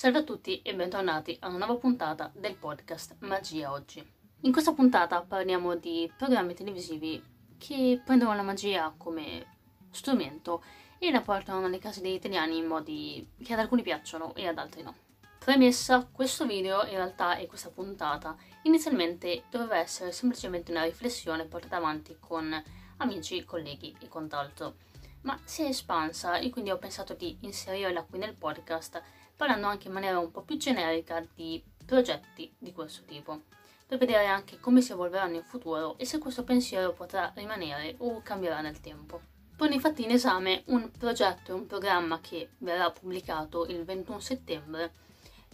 Salve a tutti e bentornati a una nuova puntata del podcast Magia Oggi. In questa puntata parliamo di programmi televisivi che prendono la magia come strumento e la portano nelle case degli italiani in modi che ad alcuni piacciono e ad altri no. Premessa, questo video in realtà e questa puntata inizialmente doveva essere semplicemente una riflessione portata avanti con amici, colleghi e quant'altro, ma si è espansa e quindi ho pensato di inserirla qui nel podcast parlando anche in maniera un po' più generica di progetti di questo tipo, per vedere anche come si evolveranno in futuro e se questo pensiero potrà rimanere o cambierà nel tempo. Pone infatti in esame un progetto e un programma che verrà pubblicato il 21 settembre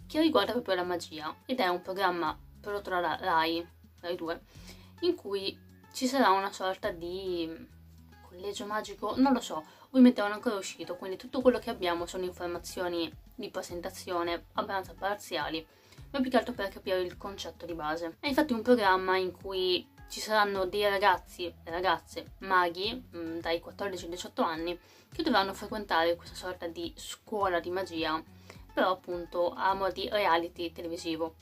che riguarda proprio la magia ed è un programma prodotto dalla RAI, RAI 2, in cui ci sarà una sorta di collegio magico, non lo so, ovviamente non è ancora uscito, quindi tutto quello che abbiamo sono informazioni di presentazione abbastanza parziali, ma più che altro per capire il concetto di base. È infatti un programma in cui ci saranno dei ragazzi e ragazze maghi mm, dai 14 ai 18 anni che dovranno frequentare questa sorta di scuola di magia, però appunto a mo' di reality televisivo,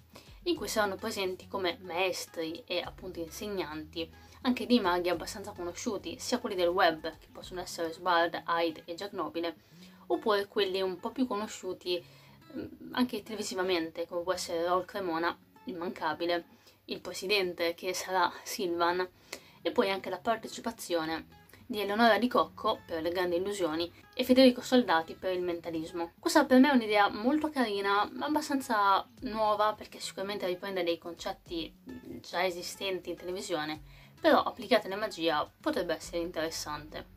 in cui saranno presenti come maestri e appunto insegnanti anche dei maghi abbastanza conosciuti, sia quelli del web, che possono essere Sbard, Hyde e Jack Nobile, oppure quelli un po' più conosciuti mm, anche televisivamente, come può essere Raul Cremona, immancabile, il presidente che sarà Silvan, e poi anche la partecipazione di Eleonora Di Cocco per le grandi illusioni e Federico Soldati per il mentalismo. Questa per me è un'idea molto carina, ma abbastanza nuova perché sicuramente riprende dei concetti già esistenti in televisione, però applicata alla magia potrebbe essere interessante.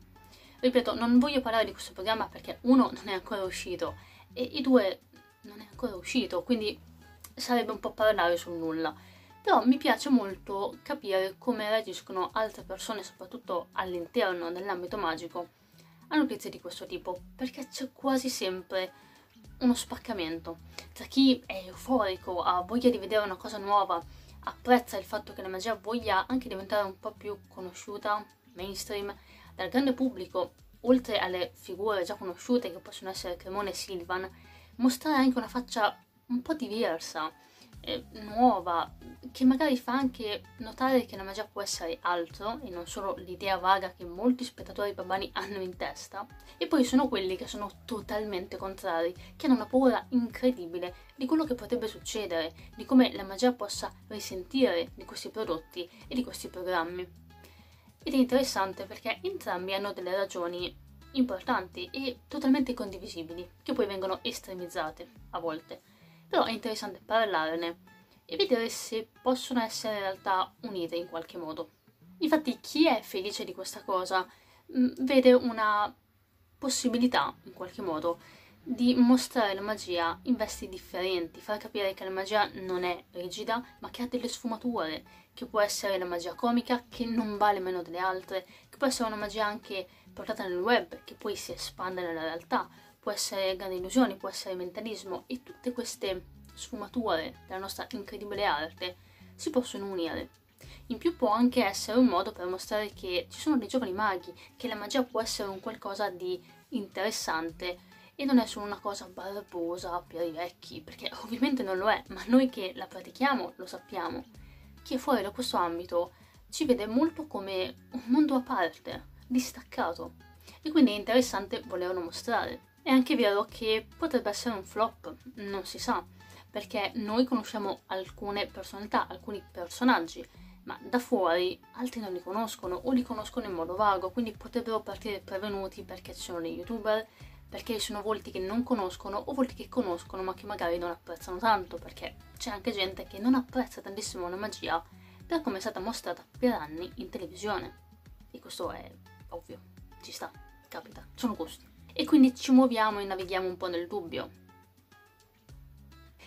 Ripeto, non voglio parlare di questo programma perché uno non è ancora uscito e, i due non è ancora uscito, quindi sarebbe un po' parlare sul nulla. Però mi piace molto capire come reagiscono altre persone, soprattutto all'interno dell'ambito magico, a notizie di questo tipo, perché c'è quasi sempre uno spaccamento tra chi è euforico, ha voglia di vedere una cosa nuova, apprezza il fatto che la magia voglia anche diventare un po' più conosciuta, mainstream, dal grande pubblico, oltre alle figure già conosciute che possono essere Cremone e Silvan, mostrare anche una faccia un po' diversa, eh, nuova, che magari fa anche notare che la magia può essere altro e non solo l'idea vaga che molti spettatori babani hanno in testa. E poi sono quelli che sono totalmente contrari, che hanno una paura incredibile di quello che potrebbe succedere, di come la magia possa risentire di questi prodotti e di questi programmi. Ed è interessante perché entrambi hanno delle ragioni importanti e totalmente condivisibili, che poi vengono estremizzate a volte però è interessante parlarne e vedere se possono essere in realtà unite in qualche modo. Infatti chi è felice di questa cosa mh, mm, vede una possibilità, in qualche modo, di mostrare la magia in vesti differenti, far capire che la magia non è rigida, ma che ha delle sfumature, che può essere la magia comica, che non vale meno delle altre, che può essere una magia anche portata nel web, che poi si espande nella realtà, può essere grandi illusioni, può essere mentalismo e tutte queste sfumature della nostra incredibile arte si possono unire. In più può anche essere un modo per mostrare che ci sono dei giovani maghi, che la magia può essere un qualcosa di interessante e non è solo una cosa barbosa per i vecchi, perché ovviamente non lo è, ma noi che la pratichiamo lo sappiamo. Chi è fuori da questo ambito ci vede molto come un mondo a parte, distaccato, e quindi è interessante volerlo mostrare. È anche vero che potrebbe essere un flop, non si sa, perché noi conosciamo alcune personalità, alcuni personaggi, ma da fuori altri non li conoscono o li conoscono in modo vago, quindi potrebbero partire prevenuti perché ci sono dei youtuber, perché sono volti che non conoscono o volti che conoscono ma che magari non apprezzano tanto, perché c'è anche gente che non apprezza tantissimo la magia per come è stata mostrata per anni in televisione. E questo è ovvio, ci sta, capita, sono gusti e quindi ci muoviamo e navighiamo un po' nel dubbio.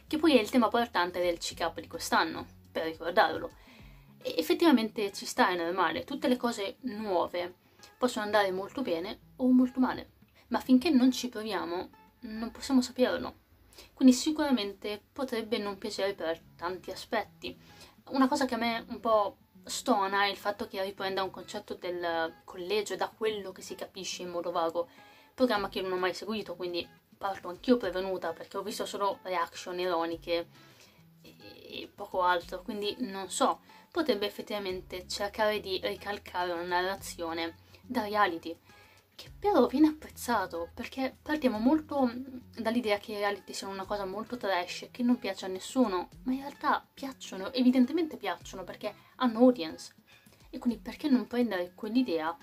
Che poi è il tema portante del CK di quest'anno, per ricordarlo. E effettivamente ci sta, è normale, tutte le cose nuove possono andare molto bene o molto male, ma finché non ci proviamo non possiamo saperlo. Quindi sicuramente potrebbe non piacere per tanti aspetti. Una cosa che a me un po' stona è il fatto che riprenda un concetto del collegio da quello che si capisce in modo vago programma che non ho mai seguito, quindi parto anch'io prevenuta perché ho visto solo reaction ironiche e poco altro, quindi non so, potrebbe effettivamente cercare di ricalcare una narrazione da reality, che però viene apprezzato perché partiamo molto mm, dall'idea che i reality siano una cosa molto trash, che non piace a nessuno, ma in realtà piacciono, evidentemente piacciono perché hanno audience. E quindi perché non prendere quell'idea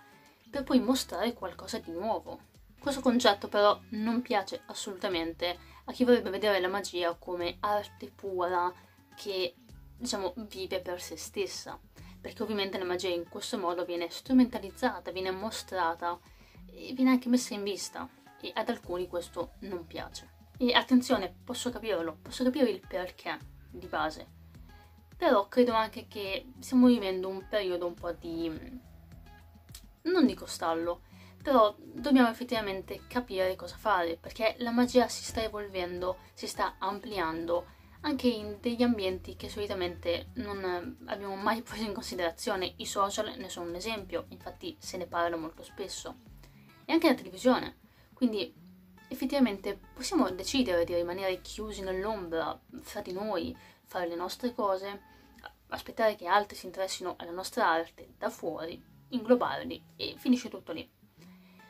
per poi mostrare qualcosa di nuovo? Questo concetto però non piace assolutamente a chi vorrebbe vedere la magia come arte pura che diciamo vive per se stessa perché ovviamente la magia in questo modo viene strumentalizzata, viene mostrata e viene anche messa in vista e ad alcuni questo non piace. E attenzione, posso capirlo, posso capire il perché di base, però credo anche che stiamo vivendo un periodo un po' di... non dico stallo, però dobbiamo effettivamente capire cosa fare, perché la magia si sta evolvendo, si sta ampliando anche in degli ambienti che solitamente non abbiamo mai preso in considerazione. I social ne sono un esempio, infatti se ne parla molto spesso. E anche la televisione. Quindi effettivamente possiamo decidere di rimanere chiusi nell'ombra fra di noi, fare le nostre cose, aspettare che altri si interessino alla nostra arte da fuori, inglobarli e finisce tutto lì.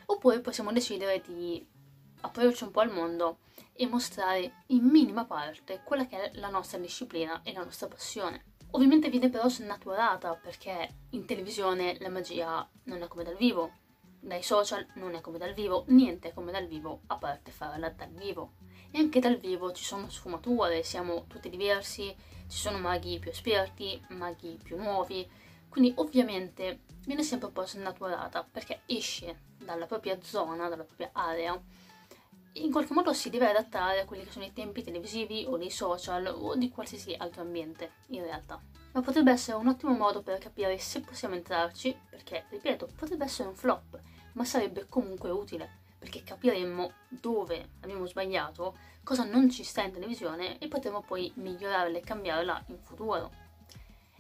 Oppure possiamo decidere di aprirci un po' al mondo e mostrare in minima parte quella che è la nostra disciplina e la nostra passione. Ovviamente viene però snaturata perché in televisione la magia non è come dal vivo, dai social non è come dal vivo, niente è come dal vivo a parte farla dal vivo. E anche dal vivo ci sono sfumature, siamo tutti diversi, ci sono maghi più esperti, maghi più nuovi, quindi ovviamente viene sempre un po' snaturata perché esce dalla propria zona, dalla propria area in qualche modo si deve adattare a quelli che sono i tempi televisivi o dei social o di qualsiasi altro ambiente, in realtà. Ma potrebbe essere un ottimo modo per capire se possiamo entrarci, perché, ripeto, potrebbe essere un flop, ma sarebbe comunque utile, perché capiremmo dove abbiamo sbagliato, cosa non ci sta in televisione e potremo poi migliorarla e cambiarla in futuro.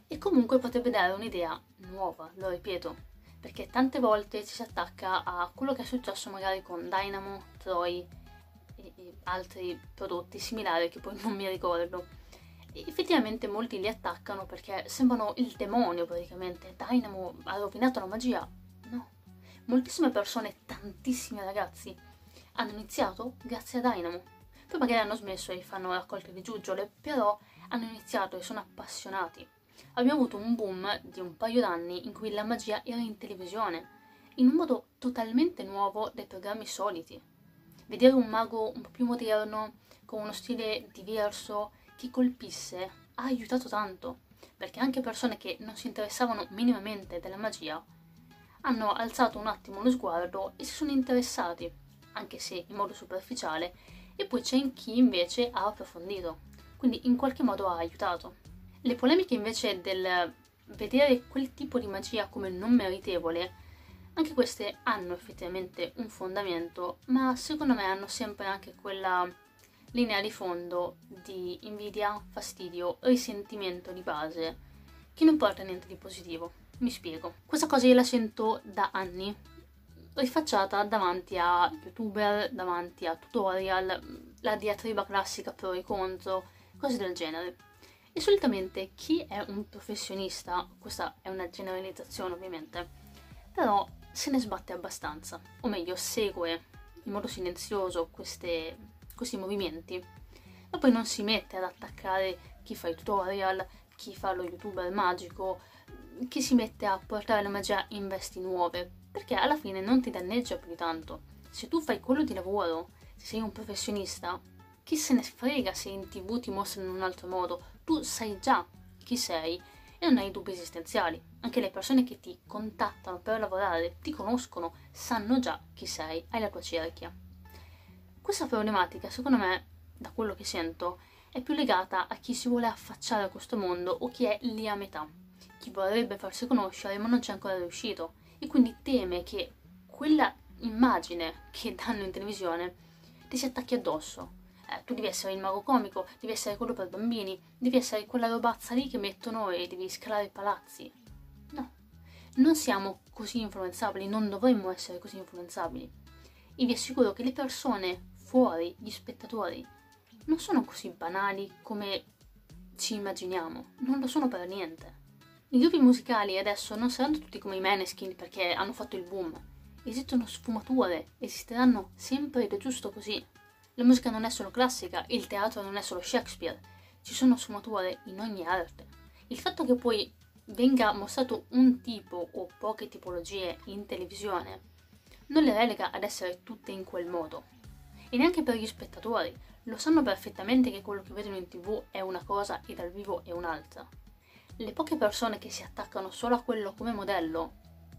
E comunque potrebbe dare un'idea nuova, lo ripeto, perché tante volte ci si attacca a quello che è successo magari con Dynamo, Troy e, e altri prodotti similari che poi non mi ricordo. E effettivamente molti li attaccano perché sembrano il demonio praticamente. Dynamo ha rovinato la magia. No. Moltissime persone, tantissimi ragazzi, hanno iniziato grazie a Dynamo. Poi magari hanno smesso e fanno raccolte di giuggiole, però hanno iniziato e sono appassionati. Abbiamo avuto un boom di un paio d'anni in cui la magia era in televisione, in un modo totalmente nuovo dai programmi soliti vedere un mago un po' più moderno, con uno stile diverso, che colpisse, ha aiutato tanto, perché anche persone che non si interessavano minimamente della magia hanno alzato un attimo lo sguardo e si sono interessati, anche se in modo superficiale, e poi c'è chi invece ha approfondito, quindi in qualche modo ha aiutato. Le polemiche invece del vedere quel tipo di magia come non meritevole anche queste hanno effettivamente un fondamento, ma secondo me hanno sempre anche quella linea di fondo di invidia, fastidio, risentimento di base, che non porta a niente di positivo. Mi spiego. Questa cosa io la sento da anni, rifacciata davanti a youtuber, davanti a tutorial, la diatriba classica pro e contro, cose del genere. E solitamente chi è un professionista, questa è una generalizzazione ovviamente, però se ne sbatte abbastanza, o meglio segue in modo silenzioso queste, questi movimenti, ma poi non si mette ad attaccare chi fa i tutorial, chi fa lo youtuber magico, chi si mette a portare la magia in vesti nuove, perché alla fine non ti danneggia più di tanto. Se tu fai quello di lavoro, se sei un professionista, chi se ne frega se in tv ti mostrano in un altro modo, tu sai già chi sei e non hai dubbi esistenziali. Anche le persone che ti contattano per lavorare ti conoscono, sanno già chi sei, hai la tua cerchia. Questa problematica, secondo me, da quello che sento, è più legata a chi si vuole affacciare a questo mondo o chi è lì a metà, chi vorrebbe farsi conoscere ma non c'è ancora riuscito e quindi teme che quella immagine che danno in televisione ti si attacchi addosso eh, tu devi essere il mago comico, devi essere quello per bambini, devi essere quella robazza lì che mettono e devi scalare i palazzi. No, non siamo così influenzabili, non dovremmo essere così influenzabili. E vi assicuro che le persone fuori gli spettatori non sono così banali come ci immaginiamo, non lo sono per niente. I gruppi musicali adesso non saranno tutti come i Maneskin perché hanno fatto il boom. Esistono sfumature, esisteranno sempre ed è giusto così. La musica non è solo classica, il teatro non è solo Shakespeare, ci sono sfumature in ogni arte. Il fatto che poi venga mostrato un tipo o poche tipologie in televisione non le relega ad essere tutte in quel modo. E neanche per gli spettatori, lo sanno perfettamente che quello che vedono in tv è una cosa e dal vivo è un'altra. Le poche persone che si attaccano solo a quello come modello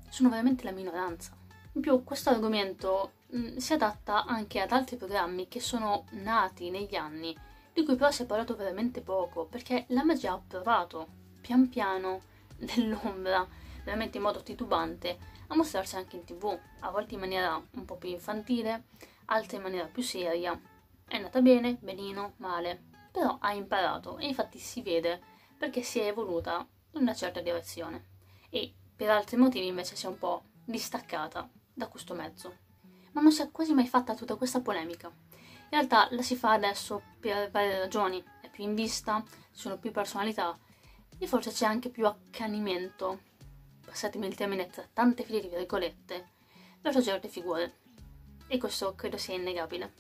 sono veramente la minoranza. In più, questo argomento mh, mm, si adatta anche ad altri programmi che sono nati negli anni, di cui però si è parlato veramente poco, perché la magia ha provato, pian piano, nell'ombra, veramente in modo titubante, a mostrarsi anche in tv, a volte in maniera un po' più infantile, altre in maniera più seria. È andata bene, benino, male, però ha imparato e infatti si vede perché si è evoluta in una certa direzione e per altri motivi invece si è un po' distaccata da questo mezzo. Ma non si è quasi mai fatta tutta questa polemica. In realtà la si fa adesso per varie ragioni, è più in vista, ci sono più personalità e forse c'è anche più accanimento, passatemi il termine tra tante file di virgolette, verso certe figure. E questo credo sia innegabile.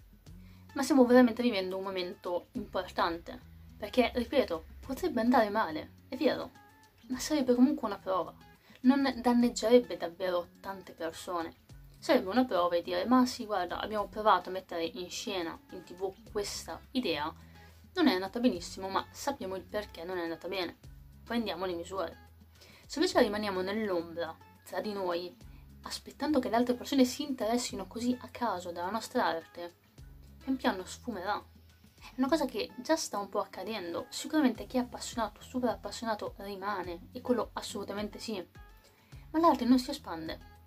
Ma stiamo veramente vivendo un momento importante, perché, ripeto, potrebbe andare male, è vero, ma sarebbe comunque una prova. Non danneggerebbe davvero tante persone. Sarebbe una prova e dire, ma sì, guarda, abbiamo provato a mettere in scena, in tv, questa idea, non è andata benissimo, ma sappiamo il perché non è andata bene prendiamo le misure. Se invece rimaniamo nell'ombra, tra di noi, aspettando che le altre persone si interessino così a caso della nostra arte, pian piano sfumerà. È una cosa che già sta un po' accadendo. Sicuramente chi è appassionato, super appassionato, rimane, e quello assolutamente sì. Ma l'arte non si espande.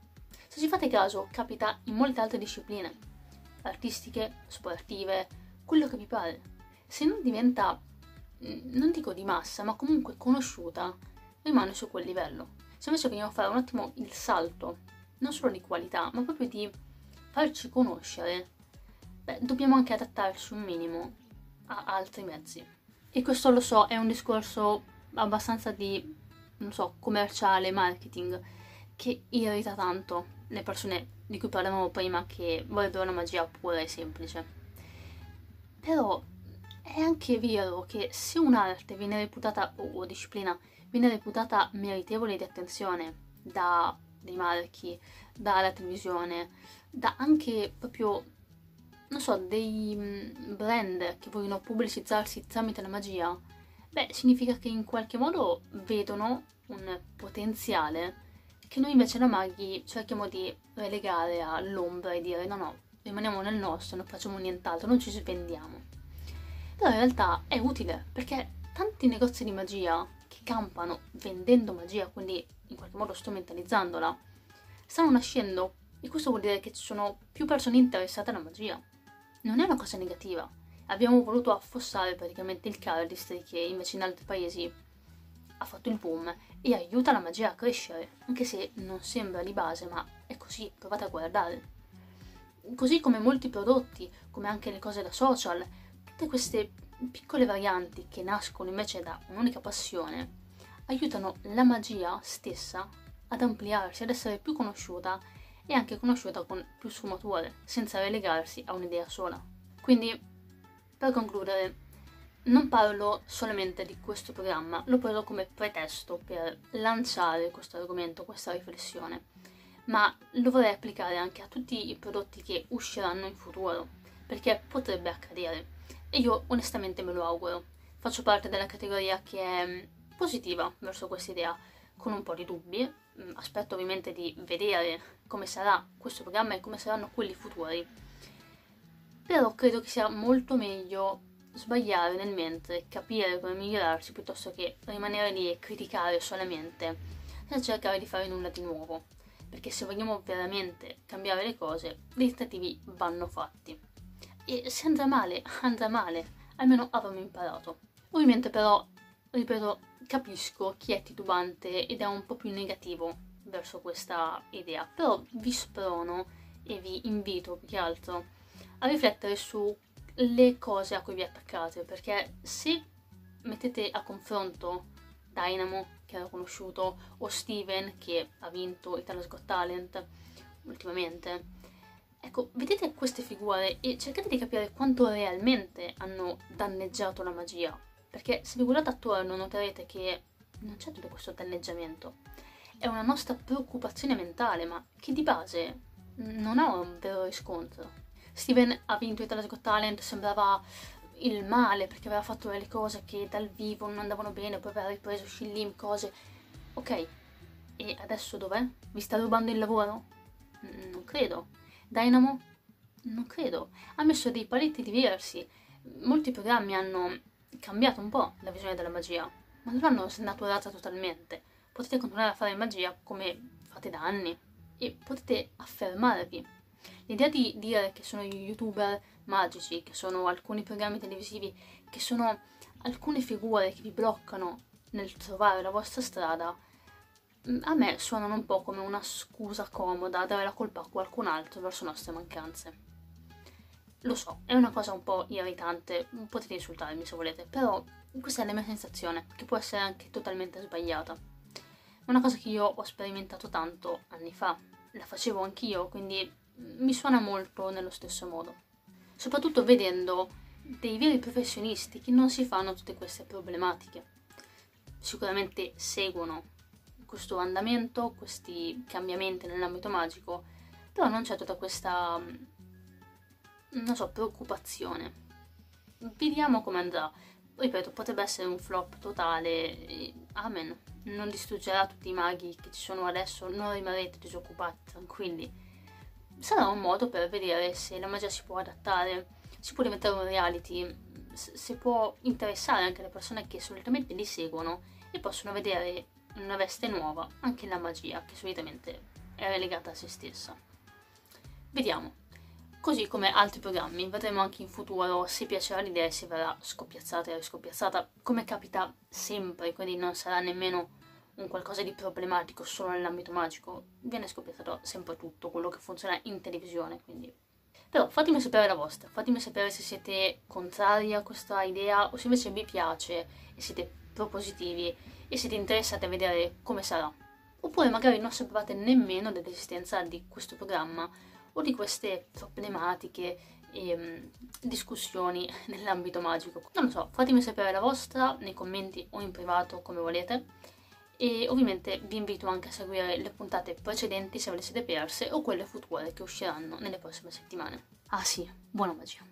Se ci fate caso, capita in molte altre discipline, artistiche, sportive, quello che vi pare. Se non diventa Mm, non dico di massa, ma comunque conosciuta, rimane su quel livello. Se invece vogliamo fare un attimo il salto, non solo di qualità, ma proprio di farci conoscere, beh, dobbiamo anche adattarci un minimo a altri mezzi. E questo lo so, è un discorso abbastanza di, non so, commerciale, marketing, che irrita tanto le persone di cui parlavamo prima che vorrebbero una magia pura e semplice. Però è anche vero che se un'arte viene reputata, o disciplina, viene reputata meritevole di attenzione da dei marchi, dalla televisione, da anche proprio, non so, dei mm, brand che vogliono pubblicizzarsi tramite la magia, beh, significa che in qualche modo vedono un potenziale che noi invece da maghi cerchiamo di relegare all'ombra e dire no no, rimaniamo nel nostro, non facciamo nient'altro, non ci svendiamo però in realtà è utile perché tanti negozi di magia campano vendendo magia, quindi in qualche modo strumentalizzandola, stanno nascendo e questo vuol dire che ci sono più persone interessate alla magia. Non è una cosa negativa. Abbiamo voluto affossare praticamente il cardistry che invece in altri paesi ha fatto il boom e aiuta la magia a crescere, anche se non sembra di base, ma è così, provate a guardare. Così come molti prodotti, come anche le cose da social, Tutte queste piccole varianti che nascono invece da un'unica passione aiutano la magia stessa ad ampliarsi, ad essere più conosciuta e anche conosciuta con più sfumature, senza relegarsi a un'idea sola. Quindi, per concludere, non parlo solamente di questo programma, lo parlo come pretesto per lanciare questo argomento, questa riflessione, ma lo vorrei applicare anche a tutti i prodotti che usciranno in futuro, perché potrebbe accadere. E io onestamente me lo auguro. Faccio parte della categoria che è mm, positiva verso questa idea, con un po' di dubbi. Mm, aspetto ovviamente di vedere come sarà questo programma e come saranno quelli futuri. Però credo che sia molto meglio sbagliare nel mentre, capire come migliorarsi piuttosto che rimanere lì e criticare solamente senza cercare di fare nulla di nuovo. Perché se vogliamo veramente cambiare le cose, dei tentativi vanno fatti. E se andrà male, andrà male. Almeno avremo imparato. Ovviamente però, ripeto, capisco chi è titubante ed è un po' più negativo verso questa idea. Però vi sprono e vi invito più che altro a riflettere sulle cose a cui vi attaccate, perché se mettete a confronto Dynamo, che era conosciuto, o Steven, che ha vinto Italia's Got Talent ultimamente, ecco, vedete queste figure e cercate di capire quanto realmente hanno danneggiato la magia, perché se vi guardate attorno noterete che non c'è tutto questo danneggiamento. È una nostra preoccupazione mentale, ma che di base non ha un vero riscontro. Steven ha vinto Italia's Got Talent, sembrava il male perché aveva fatto delle cose che dal vivo non andavano bene, poi aveva ripreso Shillim, cose... Ok, e adesso dov'è? Vi sta rubando il lavoro? Non credo. Dynamo? Non credo. Ha messo dei paletti diversi. Molti programmi hanno cambiato un po' la visione della magia, ma non l'hanno snaturata totalmente. Potete continuare a fare magia come fate da anni e potete affermarvi. L'idea di dire che sono youtuber magici, che sono alcuni programmi televisivi, che sono alcune figure che vi bloccano nel trovare la vostra strada, a me suonano un po' come una scusa comoda a dare la colpa a qualcun altro verso nostre mancanze. Lo so, è una cosa un po' irritante, potete insultarmi se volete, però questa è la mia sensazione, che può essere anche totalmente sbagliata. È una cosa che io ho sperimentato tanto anni fa, la facevo anch'io, quindi mi suona molto nello stesso modo. Soprattutto vedendo dei veri professionisti che non si fanno tutte queste problematiche. Sicuramente seguono questo andamento, questi cambiamenti nell'ambito magico, però non c'è tutta questa, non so, preoccupazione. Vediamo come andrà. Ripeto, potrebbe essere un flop totale, amen. Non distruggerà tutti i maghi che ci sono adesso, non rimarrete disoccupati, tranquilli sarà un modo per vedere se la magia si può adattare, si può diventare un reality, si può interessare anche le persone che solitamente li seguono e possono vedere una veste nuova anche la magia che solitamente è relegata a se stessa. Vediamo. Così come altri programmi, vedremo anche in futuro se piacerà l'idea e se verrà scoppiazzata e riscoppiazzata, come capita sempre, quindi non sarà nemmeno un qualcosa di problematico solo nell'ambito magico, viene scoperto sempre tutto quello che funziona in televisione, quindi... Però fatemi sapere la vostra, fatemi sapere se siete contrari a questa idea o se invece vi piace e siete propositivi e siete interessati a vedere come sarà. Oppure magari non sapevate nemmeno dell'esistenza di questo programma o di queste problematiche e um, discussioni nell'ambito magico. Non lo so, fatemi sapere la vostra nei commenti o in privato come volete e ovviamente vi invito anche a seguire le puntate precedenti se ve le siete perse o quelle future che usciranno nelle prossime settimane. Ah sì, buona magia!